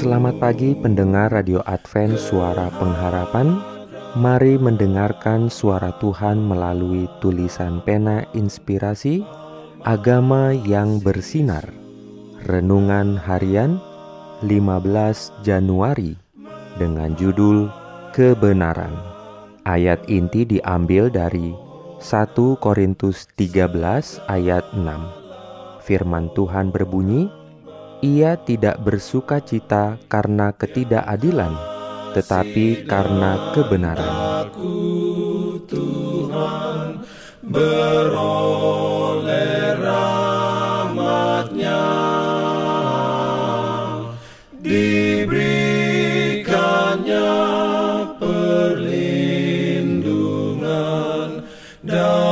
Selamat pagi pendengar Radio Advent Suara Pengharapan. Mari mendengarkan suara Tuhan melalui tulisan pena inspirasi Agama yang bersinar. Renungan harian 15 Januari Dengan judul Kebenaran. Ayat inti diambil dari 1 Korintus 13 ayat 6 Firman Tuhan berbunyi, ia tidak bersuka cita karena ketidakadilan, tetapi karena kebenaran. Aku Tuhan beroleh rahmatnya diberikannya perlindungan dalam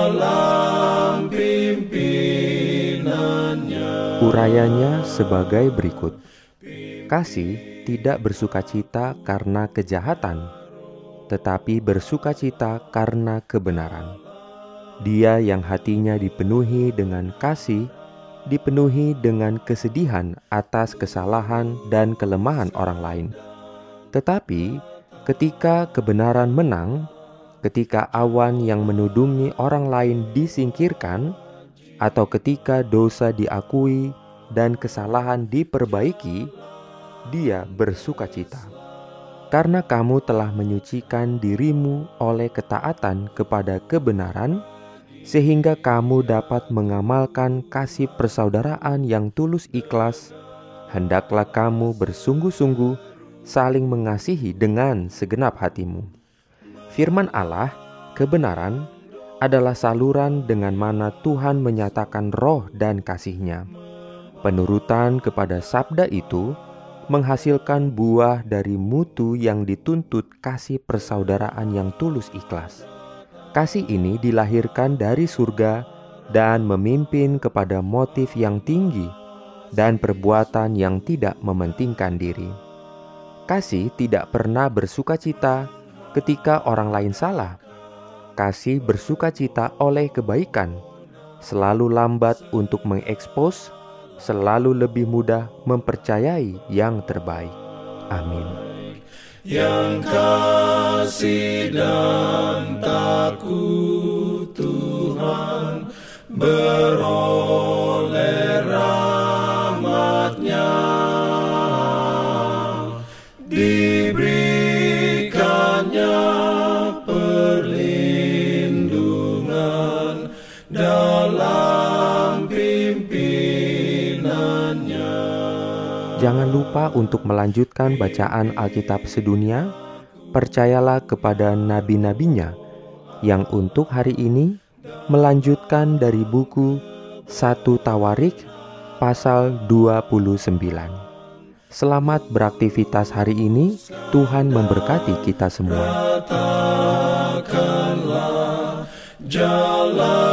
Urayanya sebagai berikut. Kasih tidak bersukacita karena kejahatan, tetapi bersukacita karena kebenaran. Dia yang hatinya dipenuhi dengan kasih, dipenuhi dengan kesedihan atas kesalahan dan kelemahan orang lain. Tetapi ketika kebenaran menang, ketika awan yang menudungi orang lain disingkirkan, atau ketika dosa diakui dan kesalahan diperbaiki, dia bersuka cita. Karena kamu telah menyucikan dirimu oleh ketaatan kepada kebenaran, sehingga kamu dapat mengamalkan kasih persaudaraan yang tulus ikhlas, hendaklah kamu bersungguh-sungguh saling mengasihi dengan segenap hatimu. Firman Allah, kebenaran, adalah saluran dengan mana Tuhan menyatakan roh dan kasihnya. Penurutan kepada sabda itu menghasilkan buah dari mutu yang dituntut kasih persaudaraan yang tulus ikhlas. Kasih ini dilahirkan dari surga dan memimpin kepada motif yang tinggi dan perbuatan yang tidak mementingkan diri. Kasih tidak pernah bersuka cita ketika orang lain salah. Kasih bersuka cita oleh kebaikan, selalu lambat untuk mengekspos, selalu lebih mudah mempercayai yang terbaik. Amin. yang kasih dan takut Tuhan beroleh Jangan lupa untuk melanjutkan bacaan Alkitab sedunia. Percayalah kepada nabi-nabinya yang untuk hari ini melanjutkan dari buku 1 Tawarik pasal 29. Selamat beraktivitas hari ini. Tuhan memberkati kita semua. jalan